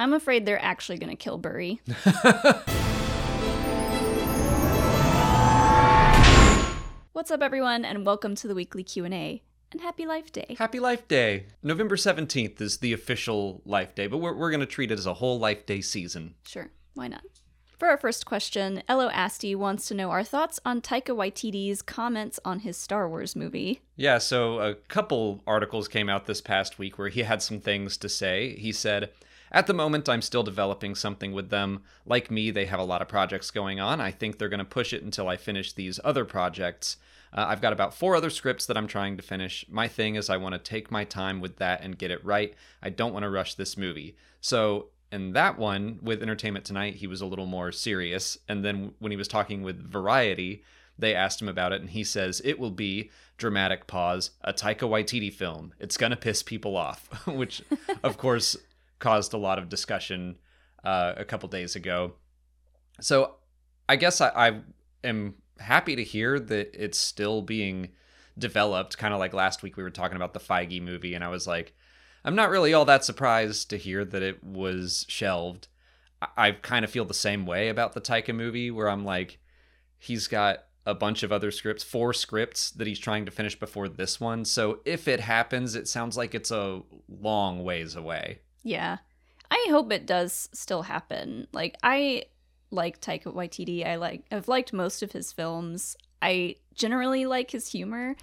I'm afraid they're actually going to kill Burry. What's up everyone and welcome to the weekly Q&A and happy life day. Happy Life Day. November 17th is the official Life Day, but we're, we're going to treat it as a whole Life Day season. Sure, why not? For our first question, Elo Asti wants to know our thoughts on Taika Waititi's comments on his Star Wars movie. Yeah, so a couple articles came out this past week where he had some things to say. He said, At the moment, I'm still developing something with them. Like me, they have a lot of projects going on. I think they're going to push it until I finish these other projects. Uh, I've got about four other scripts that I'm trying to finish. My thing is, I want to take my time with that and get it right. I don't want to rush this movie. So, in that one, with Entertainment Tonight, he was a little more serious. And then when he was talking with Variety, they asked him about it, and he says, It will be, dramatic pause, a Taika Waititi film. It's going to piss people off, which, of course, caused a lot of discussion uh, a couple days ago. So, I guess I, I am happy to hear that it's still being developed. Kind of like last week we were talking about the Feige movie, and I was like, I'm not really all that surprised to hear that it was shelved. I, I kind of feel the same way about the Taika movie, where I'm like, he's got a bunch of other scripts, four scripts that he's trying to finish before this one. So if it happens, it sounds like it's a long ways away. Yeah. I hope it does still happen. Like I like Taika Waititi. I like I've liked most of his films. I generally like his humor.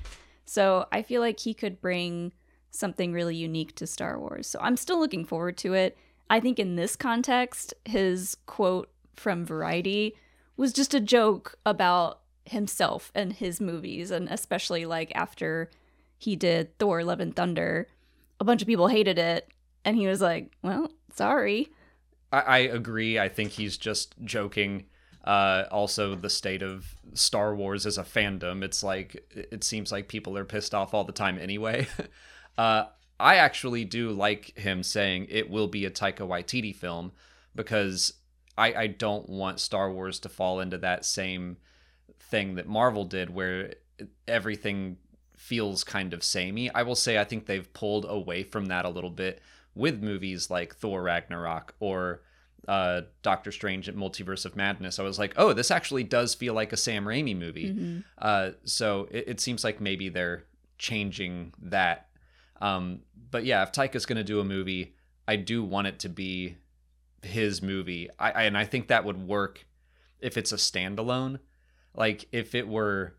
So I feel like he could bring something really unique to Star Wars. So I'm still looking forward to it. I think in this context, his quote from Variety was just a joke about himself and his movies and especially like after he did Thor Love and Thunder, a bunch of people hated it and he was like, "Well, sorry." I, I agree. I think he's just joking. Uh, also, the state of Star Wars as a fandom, it's like it seems like people are pissed off all the time anyway. uh, I actually do like him saying it will be a Taika Waititi film because I, I don't want Star Wars to fall into that same thing that Marvel did where everything feels kind of samey. I will say I think they've pulled away from that a little bit with movies like Thor Ragnarok or uh, Doctor Strange at Multiverse of Madness. I was like, oh, this actually does feel like a Sam Raimi movie. Mm-hmm. Uh, so it, it, seems like maybe they're changing that. Um, but yeah, if Taika's going to do a movie, I do want it to be his movie. I, I and I think that would work if it's a standalone. Like if it were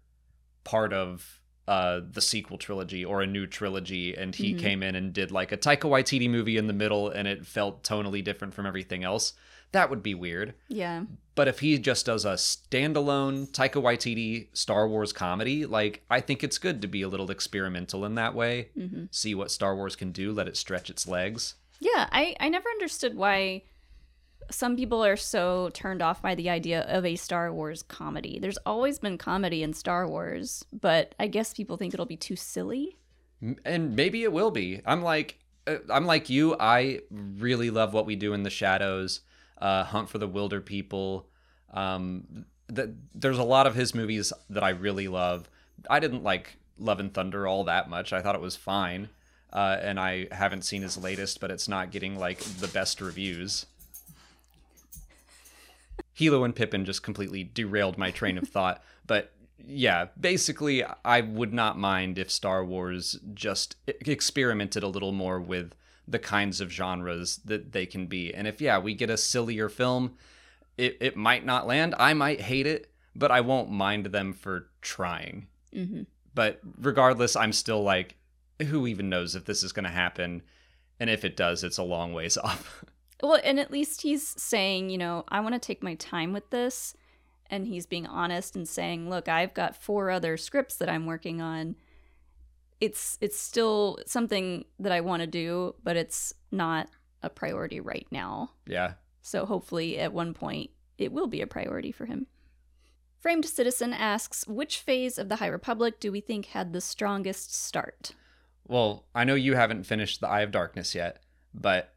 part of uh, the sequel trilogy or a new trilogy, and he Mhm. came in and did like a Taika Waititi movie in the middle, and it felt tonally different from everything else. That would be weird. Yeah. But if he just does a standalone Taika Waititi Star Wars comedy, like I think it's good to be a little experimental in that way. hmm See what Star Wars can do, let it stretch its legs. Yeah, I, I never understood why some people are so turned off by the idea of a Star Wars comedy. There's always been comedy in Star Wars, but I guess people think it'll be too silly. And maybe it will be. I'm like uh, I'm like you. I really love what we do in the shadows. Uh, Hunt for the Wilder People. Um, th- there's a lot of his movies that I really love. I didn't like Love and Thunder all that much. I thought it was fine. Uh, and I haven't seen his latest, but it's not getting like the best reviews. Hilo and Pippin just completely derailed my train of thought. But yeah, basically, I would not mind if Star Wars just experimented a little more with the kinds of genres that they can be. And if, yeah, we get a sillier film, it, it might not land. I might hate it, but I won't mind them for trying. hmm But regardless, I'm still like, who even knows if this is going to happen? And if it does, it's a long ways off. Well, and at least he's saying, you know, I want to take my time with this. And he's being honest and saying, look, I've got four other scripts that I'm working on. It's it's still something that I want to do, but it's not a priority right now. yeah. So hopefully at one point it will be a priority for him. Framed Citizen asks, which phase of the High Republic do we think had the strongest start? Well, I know you haven't finished the Eye of Darkness yet, but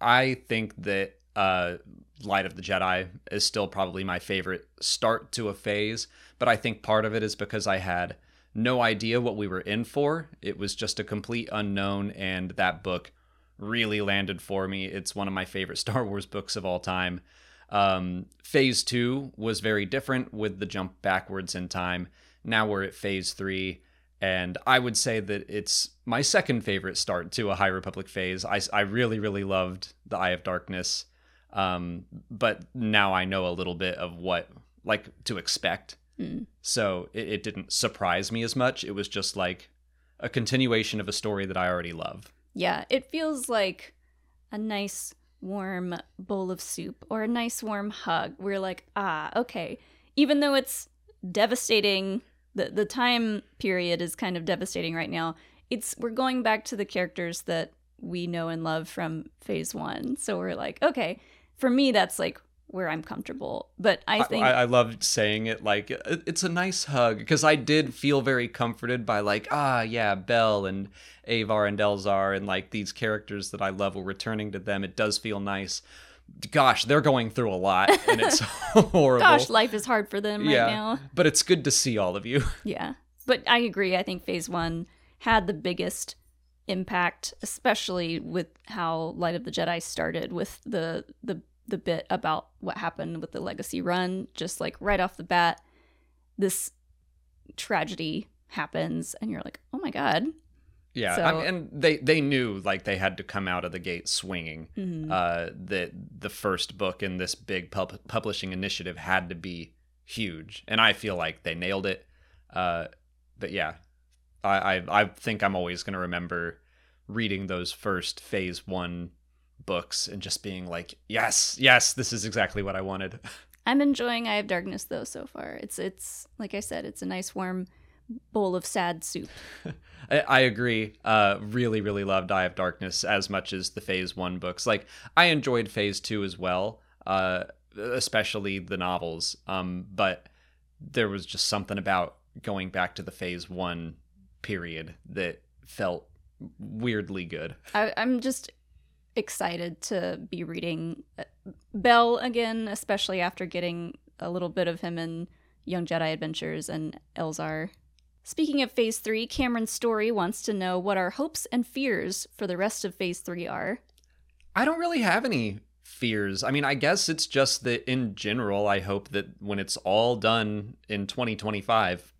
I think that uh, Light of the Jedi is still probably my favorite start to a phase. But I think part of it is because I had no idea what we were in for. It was just a complete unknown, and that book really landed for me. It's one of my favorite Star Wars books of all time. Um, phase two was very different with the jump backwards in time. Now we're at phase three, and I would say that it's my second favorite start to a High Republic phase. I, I really, really loved the Eye of Darkness, um, but now I know a little bit of what like to expect. Mm. So it, it didn't surprise me as much. It was just like a continuation of a story that I already love. Yeah, it feels like a nice warm bowl of soup or a nice warm hug. We're like, ah, okay. Even though it's devastating, the the time period is kind of devastating right now. It's we're going back to the characters that we know and love from phase one. So we're like, okay. For me, that's like where I'm comfortable. But I think I, I loved saying it like it's a nice hug because I did feel very comforted by like ah yeah Bell and Avar and Elzar and like these characters that I love were returning to them. It does feel nice. Gosh, they're going through a lot and it's horrible. gosh, life is hard for them right now. but it's good to see all of you. Yeah. But I agree. I think phase one had the biggest impact, especially with how Light of the Jedi started with the the the bit about what happened with the legacy run. Just like right off the bat, this tragedy happens and you're like, oh my god. Yeah, So- I mean, and they they knew like they had to come out of the gate swinging. Mhm. Uh, that the first book in this big pub- publishing initiative had to be huge, and I feel like they nailed it. Uh, but yeah, I I, I think I'm always gonna remember reading those first Phase One books and just being like, yes, yes, this is exactly what I wanted. I'm enjoying Eye of Darkness though so far. It's it's like I said, it's a nice warm bowl of sad soup. I, I agree. Uh, really, really loved Eye of Darkness as much as the Phase One books. Like I enjoyed Phase Two as well, uh, especially the novels. Um, but there was just something about going back to the Phase One period that felt weirdly good. I, I'm just excited to be reading uh, Bell again, especially after getting a little bit of him in Young Jedi Adventures and Elzar. Speaking of Phase 3, Cameron Story wants to know what our hopes and fears for the rest of Phase 3 are. I don't really have any fears. I mean, I guess it's just that in general, I hope that when it's all done in 2025,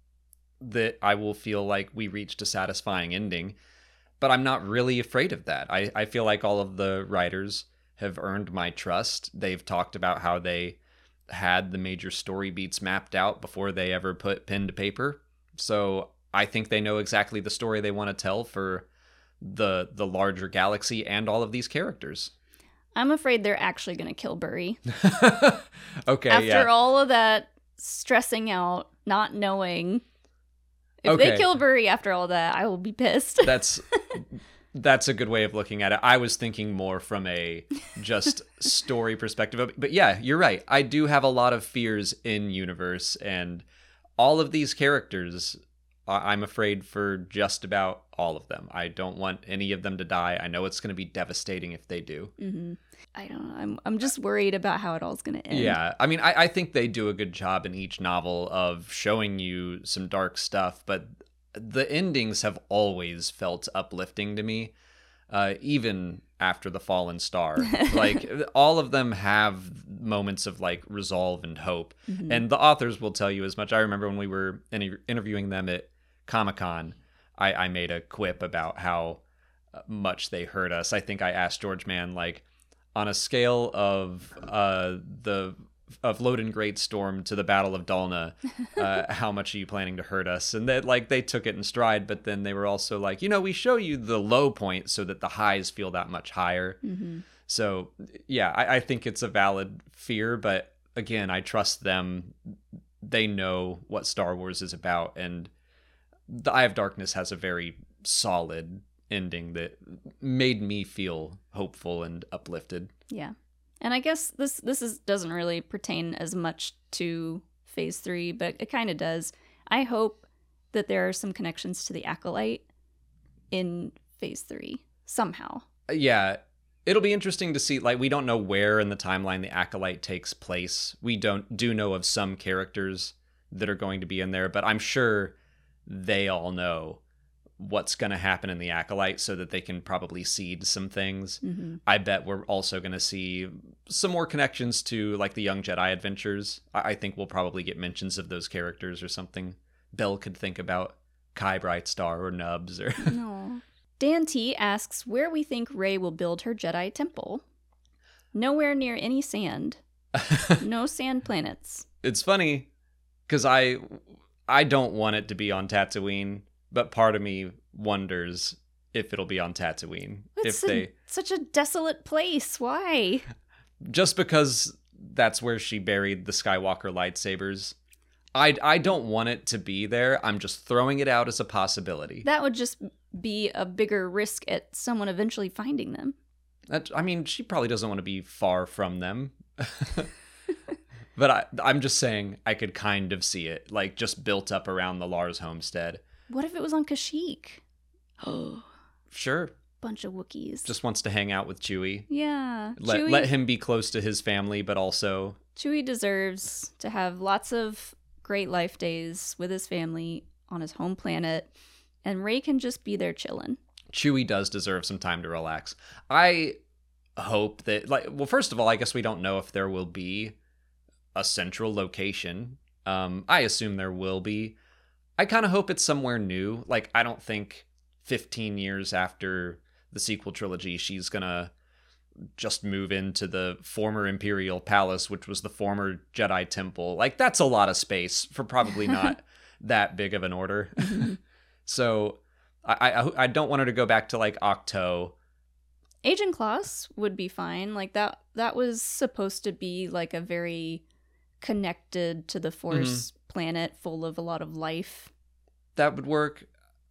that I will feel like we reached a satisfying ending. But I'm not really afraid of that. I, I feel like all of the writers have earned my trust. They've talked about how they had the major story beats mapped out before they ever put pen to paper. So I think they know exactly the story they want to tell for the the larger galaxy and all of these characters. I'm afraid they're actually going to kill Burry. okay, After yeah. all of that stressing out, not knowing. If they kill Burry after all that, I will be pissed. that's that's a good way of looking at it. I was thinking more from a just story perspective. But yeah, you're right. I do have a lot of fears in universe and all of these characters I'm afraid for just about all of them. I don't want any of them to die. I know it's going to be devastating if they do. hmm I don't know. I'm, I'm just worried about how it all's going to end. Yeah, I mean, I, I think they do a good job in each novel of showing you some dark stuff, but the endings have always felt uplifting to me, uh, even after the Fallen Star. like all of them have moments of like resolve and hope, Mhm. and the authors will tell you as much. I remember when we were inter- interviewing them at Comic Con, I, I made a quip about how much they hurt us. I think I asked George Mann like on a scale of uh, the of Loden Greatstorm to the Battle of Dalna, uh, how much are you planning to hurt us? And that like they took it in stride, but then they were also like, you know, we show you the low point so that the highs feel that much higher. Mhm. So yeah, I, I think it's a valid fear, but again, I trust them. They know what Star Wars is about, and the Eye of Darkness has a very solid ending that made me feel hopeful and uplifted. Yeah. And I guess this this is doesn't really pertain as much to phase 3, but it kind of does. I hope that there are some connections to the acolyte in phase 3 somehow. Uh, yeah it'll be interesting to see like we don't know where in the timeline the acolyte takes place we don't do know of some characters that are going to be in there but i'm sure they all know what's going to happen in the acolyte so that they can probably seed some things. hmm I bet we're also going to see some more connections to like the Young Jedi adventures. I, I think we'll probably get mentions of those characters or something. Bell could think about Kai Brightstar or Nubs or No. Dan T asks where we think Rey will build her Jedi temple. Nowhere near any sand. No sand planets. it's funny because I I don't want it to be on Tatooine, but part of me wonders if it'll be on Tatooine. It's if a- they such a desolate place. Why? just because that's where she buried the Skywalker lightsabers. I I don't want it to be there. I'm just throwing it out as a possibility. That would just be a bigger risk at someone eventually finding them. That, I mean, she probably doesn't want to be far from them. but I, I'm just saying, I could kind of see it, like just built up around the Lars homestead. What if it was on Kashyyyk? Oh, Sure, bunch of Wookiees. just wants to hang out with Chewie. yeah. Let, Chewie, let him be close to his family, but also, Chewie deserves to have lots of great life days with his family on his home planet, and Rey can just be there chilling. Chewie does deserve some time to relax. I hope that, like, well, first of all, I guess we don't know if there will be a central location. Um, I assume there will be. I kind of hope it's somewhere new. Like, I don't think 15 years after the sequel trilogy, she's gonna just move into the former Imperial Palace, which was the former Jedi Temple. Like, that's a lot of space for probably not that big of an order. Mm-hmm. so, I, I I don't want her to go back to like Ahch-To. Ajan Kloss would be fine. Like that that was supposed to be like a very connected to the hmm. force planet full of a lot of life. That would work.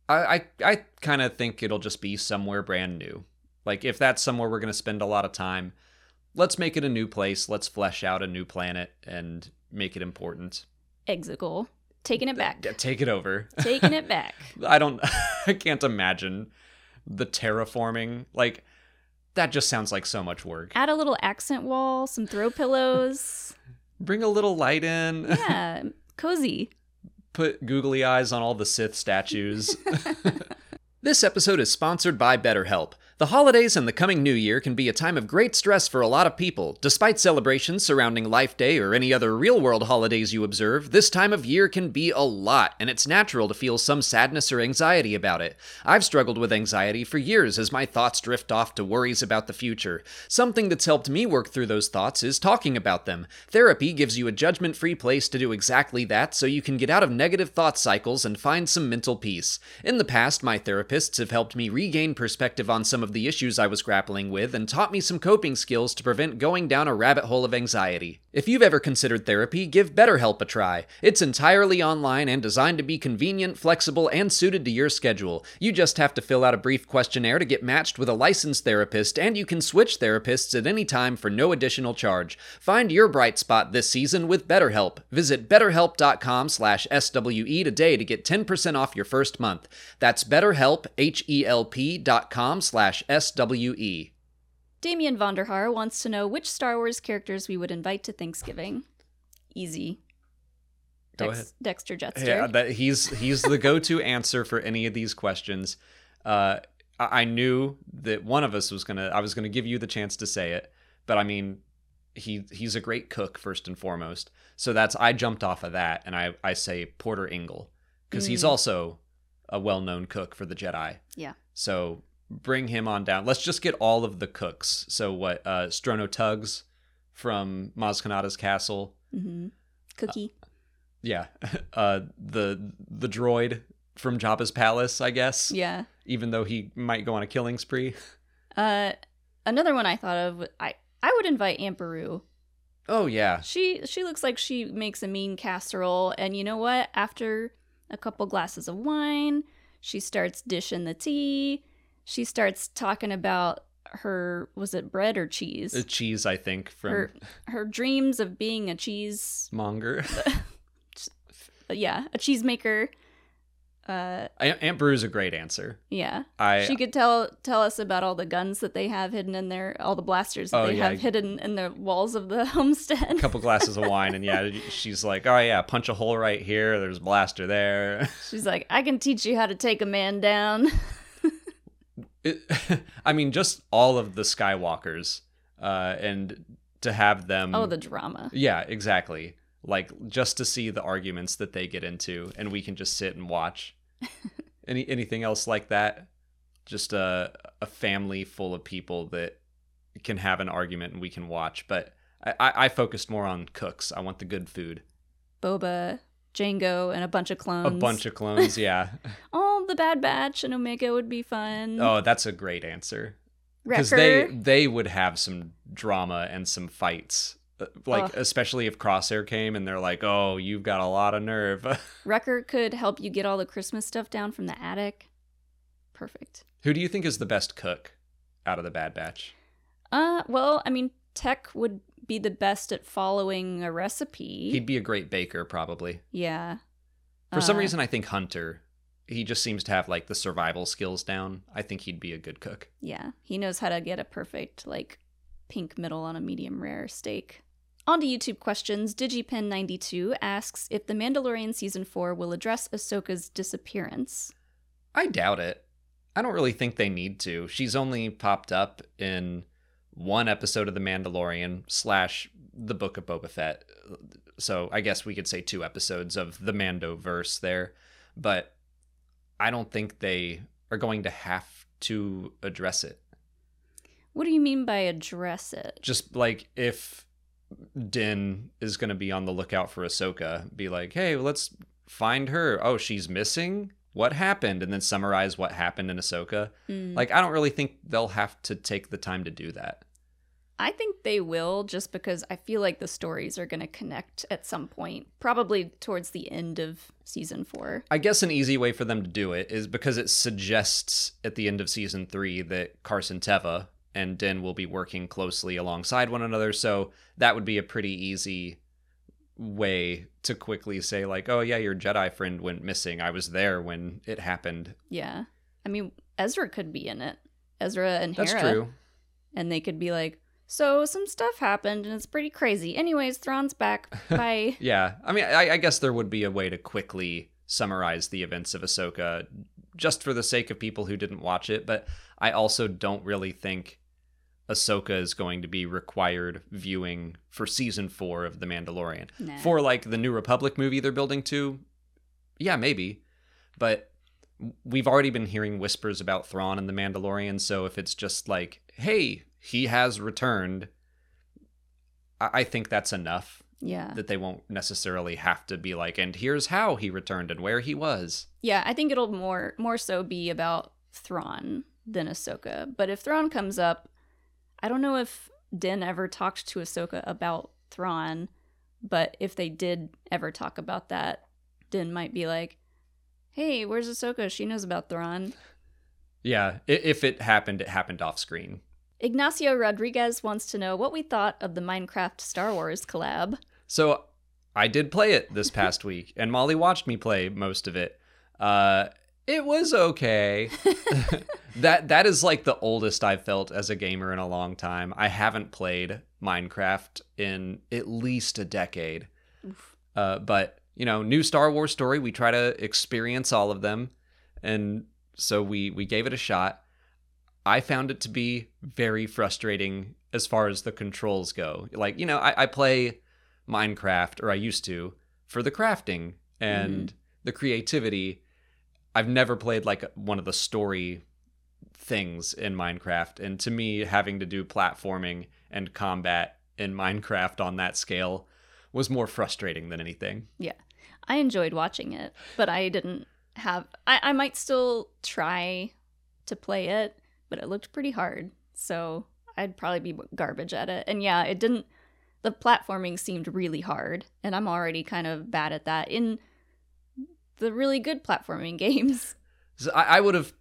I I, I kind of think it'll just be somewhere brand new. Like if that's somewhere we're gonna spend a lot of time, let's make it a new place. Let's flesh out a new planet and make it important. Exegol. Taking it back. Take it over. Taking it back. I don't. I can't imagine the terraforming. Like that just sounds like so much work. Add a little accent wall, some throw pillows. Bring a little light in. Yeah, cozy. put googly eyes on all the Sith statues. this episode is sponsored by BetterHelp. The holidays and the coming new year can be a time of great stress for a lot of people. Despite celebrations surrounding Life Day or any other real world holidays you observe, this time of year can be a lot, and it's natural to feel some sadness or anxiety about it. I've struggled with anxiety for years as my thoughts drift off to worries about the future. Something that's helped me work through those thoughts is talking about them. Therapy gives you a judgment free place to do exactly that so you can get out of negative thought cycles and find some mental peace. In the past, my therapists have helped me regain perspective on some of the issues I was grappling with and taught me some coping skills to prevent going down a rabbit hole of anxiety. If you've ever considered therapy, give BetterHelp a try. It's entirely online and designed to be convenient, flexible, and suited to your schedule. You just have to fill out a brief questionnaire to get matched with a licensed therapist, and you can switch therapists at any time for no additional charge. Find your bright spot this season with BetterHelp. Visit betterhelp.com slash SWE today to get 10% off your first month. That's betterhelp, H-E-L-P dot com slash E. S-W-E. Damien Vonderhaar wants to know which Star Wars characters we would invite to Thanksgiving. Easy. Go Dex- ahead. Dexter Jettster. Yeah, that he's he's the go-to answer for any of these questions. Uh, I I knew that one of us was gonna. I was gonna give you the chance to say it, but I mean, he he's a great cook first and foremost. So that's I jumped off of that, and I I say Porter Engle because he's Mm. also a well-known cook for the Jedi. Yeah. So bring him on down. Let's just get all of the cooks. So what? Uh, Strono Tuggs from Maz Kanata's castle. hmm Cookie. Yeah, uh, the the droid from Jabba's palace, I guess. yeah. Even though he might go on a killing spree. Uh, another one I thought of. I I would invite Aunt Beru. Oh yeah, She she looks like she makes a mean casserole, and you know what? After a couple glasses of wine, she starts dishing the tea. She starts talking about her was it bread or cheese? the cheese I think from her her dreams of being a cheese Monger. uh, yeah, a cheesemaker. Uh, Aunt, Beru's a great answer. yeah. I she could tell tell us about all the guns that they have hidden in there, all the blasters that Oh, they yeah. have hidden in the walls of the homestead. a couple glasses of wine, and yeah, she's like, oh yeah, punch a hole right here. There's a blaster there. She's like, I can teach you how to take a man down. It, I mean, just all of the Skywalkers, uh, and to have them. oh, the drama. Yeah, exactly. Like just to see the arguments that they get into, and we can just sit and watch. Any anything else like that? Just a a family full of people that can have an argument and we can watch. But I, I, I focused more on cooks. I want the good food. Boba, Jango, and a bunch of clones. A bunch of clones, yeah. Oh, the Bad Batch and Omega would be fun. oh, that's a great answer. Because they they would have some drama and some fights. Uh, Like Ugh. especially if Crosshair came and they're like, "Oh, you've got a lot of nerve." Wrecker could help you get all the Christmas stuff down from the attic. Perfect. Who do you think is the best cook out of the Bad Batch? Uh, well, I mean, Tech would be the best at following a recipe. He'd be a great baker, probably. yeah. For some Uh, reason, I think Hunter. He just seems to have like the survival skills down. I think he'd be a good cook. Yeah, he knows how to get a perfect like pink middle on a medium rare steak. On to YouTube questions. DigiPen92 asks if The Mandalorian season 4 will address Ahsoka's disappearance. I doubt it. I don't really think they need to. She's only popped up in one episode of The Mandalorian slash the Book of Boba Fett. So I guess we could say two episodes of the Mando verse there. But I don't think they are going to have to address it. What do you mean by address it? Just like if Din is going to be on the lookout for Ahsoka, be like, hey, let's find her. Oh, she's missing? What happened? And then summarize what happened in Ahsoka. Hmm. Like, I don't really think they'll have to take the time to do that. I think they will just because I feel like the stories are going to connect at some point, probably towards the end of season 4. I guess an easy way for them to do it is because it suggests at the end of season three that Carson Teva and Din will be working closely alongside one another. So that would be a pretty easy way to quickly say, like, oh, yeah, your Jedi friend went missing. I was there when it happened. Yeah. I mean, Ezra could be in it. Ezra and That's Hera. true. and they could be like, "So some stuff happened, and it's pretty crazy." Anyways, Thrawn's back. Bye. Yeah. I mean, I, I guess there would be a way to quickly summarize the events of Ahsoka just for the sake of people who didn't watch it. But I also don't really think Ahsoka is going to be required viewing for season four of The Mandalorian. Nah. For like the New Republic movie they're building to, yeah, maybe. But we've already been hearing whispers about Thrawn and The Mandalorian. So if it's just like, hey, he has returned, I, I think that's enough yeah, that they won't necessarily have to be like, and here's how he returned and where he was. yeah. I think it'll more more so be about Thrawn than Ahsoka. But if Thrawn comes up, I don't know if Din ever talked to Ahsoka about Thrawn. But if they did ever talk about that, Din might be like, "Hey, where's Ahsoka? She knows about Thrawn." Yeah, if it happened, it happened off screen. Ignacio Rodriguez wants to know what we thought of the Minecraft Star Wars collab. So I did play it this past week, and Molly watched me play most of it. Uh, it was okay. that that is like the oldest I've felt as a gamer in a long time. I haven't played Minecraft in at least a decade. Uh, but you know, new Star Wars story. We try to experience all of them, and so we we gave it a shot. I found it to be very frustrating as far as the controls go. Like you know, I, I play Minecraft, or I used to, for the crafting and mm-hmm. the creativity. I've never played like one of the story things in Minecraft, and to me, having to do platforming and combat in Minecraft on that scale was more frustrating than anything. Yeah. I enjoyed watching it, but I didn't have I, I might still try to play it, but it looked pretty hard. So I'd probably be garbage at it. And yeah, it didn't the platforming seemed really hard, and I'm already kind of bad at that in the really good platforming games. So I, I would have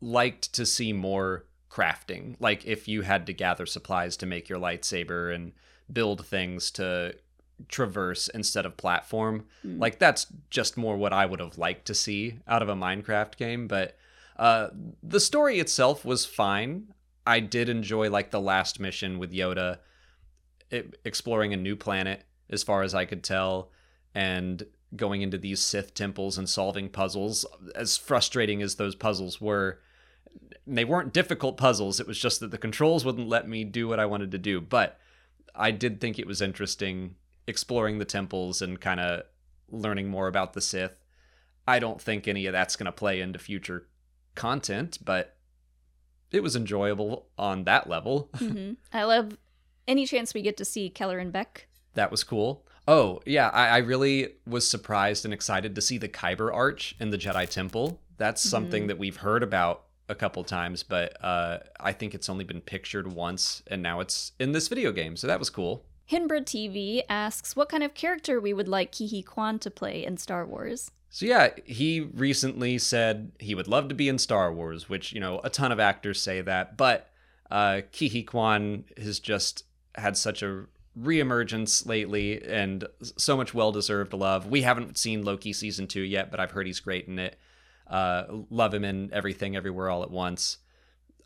liked to see more crafting. Like if you had to gather supplies to make your lightsaber and build things to traverse instead of platform. Mm. Like that's just more what I would have liked to see out of a Minecraft game, but uh the story itself was fine. I did enjoy like the last mission with Yoda it, exploring a new planet as far as I could tell and going into these Sith temples and solving puzzles as frustrating as those puzzles were they weren't difficult puzzles it was just that the controls wouldn't let me do what I wanted to do but I did think it was interesting exploring the temples and kind of learning more about the Sith. I don't think any of that's going to play into future content, but it was enjoyable on that level. hmm I love any chance we get to see Kelleran Beq. That was cool. Oh, yeah, I, I really was surprised and excited to see the Kyber Arch in the Jedi Temple. That's something Mhm. that we've heard about a couple times, but uh, I think it's only been pictured once, and now it's in this video game, so that was cool. Hinbra TV asks what kind of character we would like Ke Huy Quan to play in Star Wars. So yeah, he recently said he would love to be in Star Wars, which you know a ton of actors say that, but uh, Ke Huy Quan has just had such a reemergence lately and so much well-deserved love. We haven't seen Loki season two yet, but I've heard he's great in it. Uh, love him in everything, everywhere, all at once,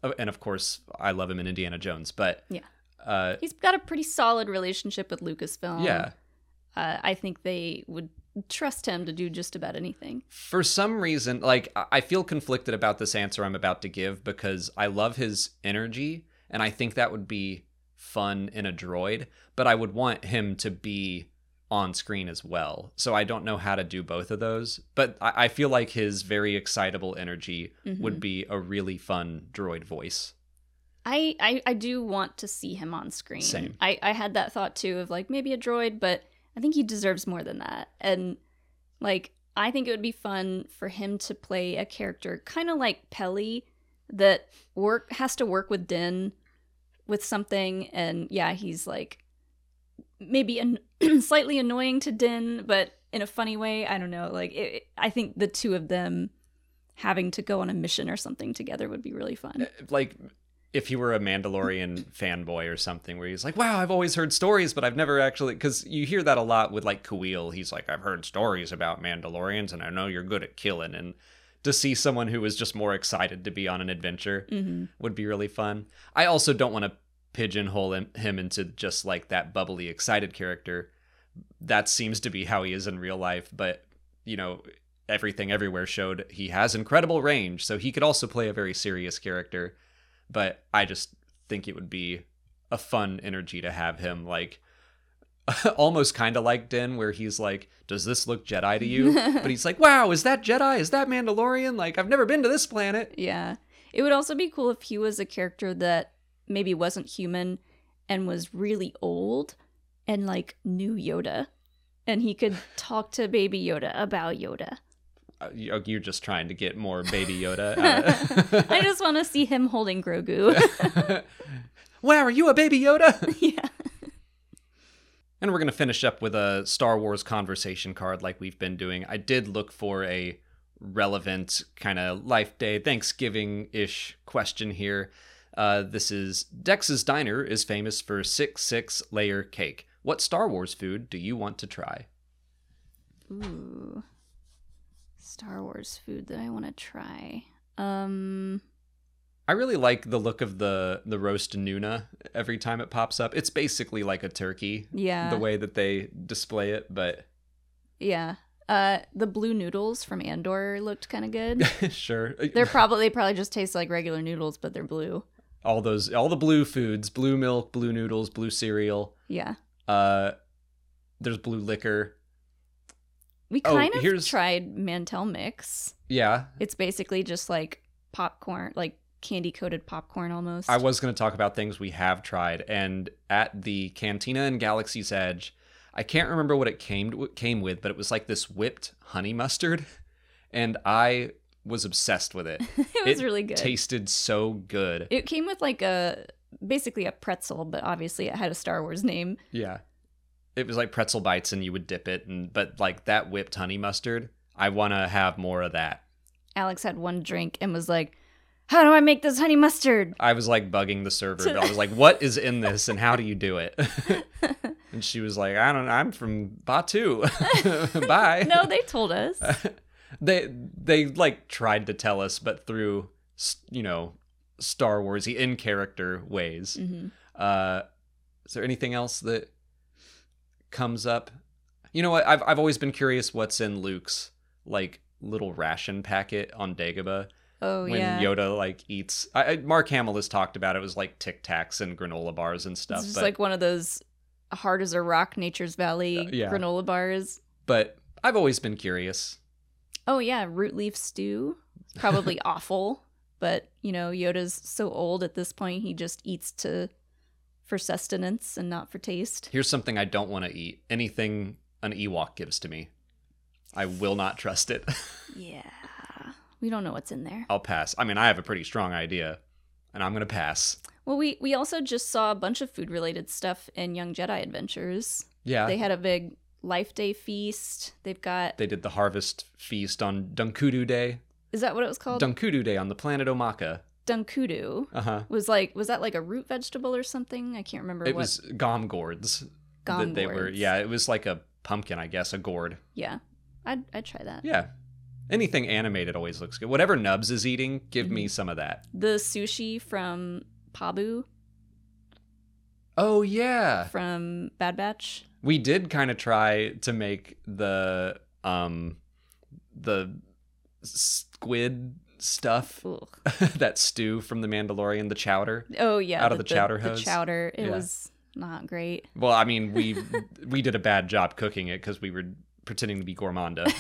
Oh, and of course I love him in Indiana Jones. But Yeah. uh, He's got a pretty solid relationship with Lucasfilm. yeah. Uh, I think they would trust him to do just about anything. for some reason like I- feel conflicted about this answer i'm about to give because i love his energy and i think that would be fun in a droid but i would want him to be on screen as well so i don't know how to do both of those but i, I feel like his very excitable energy Mhm. would be a really fun droid voice I, I I do want to see him on screen. Same. I, I had that thought too of like maybe a droid, but I think he deserves more than that. And like I think it would be fun for him to play a character kind of like Peli that work has to work with Din with something and yeah, he's like maybe an- slightly annoying to Din, but in a funny way. I don't know. Like it, I think the two of them having to go on a mission or something together would be really fun. Uh, like if he were a Mandalorian fanboy or something, where he's like, "Wow, I've always heard stories, but I've never actually." Because you hear that a lot with like Kuil. He's like, "I've heard stories about Mandalorians, and I know you're good at killing." And to see someone who is just more excited to be on an adventure hmm would be really fun. I also don't want to pigeonhole him, him into just like that bubbly, excited character. That seems to be how he is in real life, but you know, everything everywhere showed he has incredible range, so he could also play a very serious character. But I just think it would be a fun energy to have him like almost kind of like Din, where he's like, "Does this look Jedi to you?" but he's like, "Wow, is that Jedi? Is that Mandalorian? Like, I've never been to this planet." Yeah. It would also be cool if he was a character that maybe wasn't human and was really old and like knew Yoda. And he could talk to baby Yoda about Yoda. Uh, you- You're just trying to get more Baby Yoda. uh, I just want to see him holding Grogu. wow, are you a Baby Yoda? yeah. And we're going to finish up with a Star Wars conversation card like we've been doing. I did look for a relevant kind of life day, Thanksgiving ish question here. Uh, this is Dex's Diner is famous for six six layer cake. What Star Wars food do you want to try? Ooh. Star Wars food that I want to try. Um I really like the look of the the roast Nuna every time it pops up. It's basically like a turkey, yeah. the way that they display it, but Yeah. Uh the blue noodles from Andor looked kind of good. sure. They're probably they probably just taste like regular noodles but they're blue. all those all the blue foods, blue milk, blue noodles, blue cereal. Yeah. Uh there's blue liquor. We Oh, kind of here's- tried Mantel Mix. Yeah. It's basically just like popcorn, like candy coated popcorn almost. I was going to talk about things we have tried and at the Cantina in Galaxy's Edge, I can't remember what it came came with, but it was like this whipped honey mustard and I was obsessed with it. it was really good. Tasted so good. it came with like a basically a pretzel, but obviously it had a Star Wars name. Yeah. It was like pretzel bites and you would dip it and but like that whipped honey mustard, I want to have more of that. Alex had one drink and was like, "How do I make this honey mustard?" I was like bugging the server. I was like, "What is in this, and how do you do it?" And she was like, I don't know, I'm from Batuu. Bye. no, they told us. they they like tried to tell us but through you know Star Warsy in character ways. hmm Uh is there anything else that comes up? You know what? I've I've always been curious what's in Luke's like little ration packet on Dagobah Oh when yeah. Yoda like eats. I, I, Mark Hamill has talked about it. it was like Tic Tacs and granola bars and stuff. It's just but, like one of those hard as a rock Nature's Valley Uh, yeah. granola bars. but I've always been curious. Oh yeah, root leaf stew. Probably awful, but you know, Yoda's so old at this point he just eats to for sustenance and not for taste. Here's something I don't want to eat. Anything an Ewok gives to me. I will not trust it. Yeah. We don't know what's in there. I'll pass. I mean, I have a pretty strong idea, and I'm going to pass. Well, we we also just saw a bunch of food related stuff in Young Jedi Adventures. Yeah. They had a big Life Day feast. They've got They did the harvest feast on Dunkudu Day. Is that what it was called? Dunkudu Day on the planet Omaka. Dunkudu. Uh huh. Was like was that like a root vegetable or something? I can't remember It what. was gom gourds. that They were yeah. It was like a pumpkin, I guess, a gourd. Yeah. I'd I'd try that. Yeah. Anything animated always looks good. Whatever Nubs is eating, give Mm-hmm. me some of that. The sushi from Pabu Oh yeah. from Bad Batch. We did kind of try to make the um the squid stuff that stew from the Mandalorian, the chowder. Oh yeah, Out of the chowder hose? The chowder. It Yeah. was not great. Well, I mean, we we did a bad job cooking it because we were pretending to be gourmanda.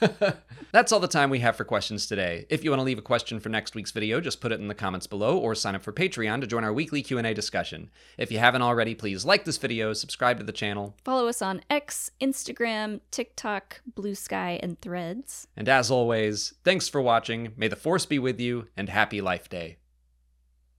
But that's all the time we have for questions today. If you want to leave a question for next week's video, just put it in the comments below or sign up for Patreon to join our weekly Q&A discussion. If you haven't already, please like this video, subscribe to the channel, Follow us on X, Instagram, TikTok, Blue Sky, and Threads. and as always, thanks for watching. May the force be with you and happy life day.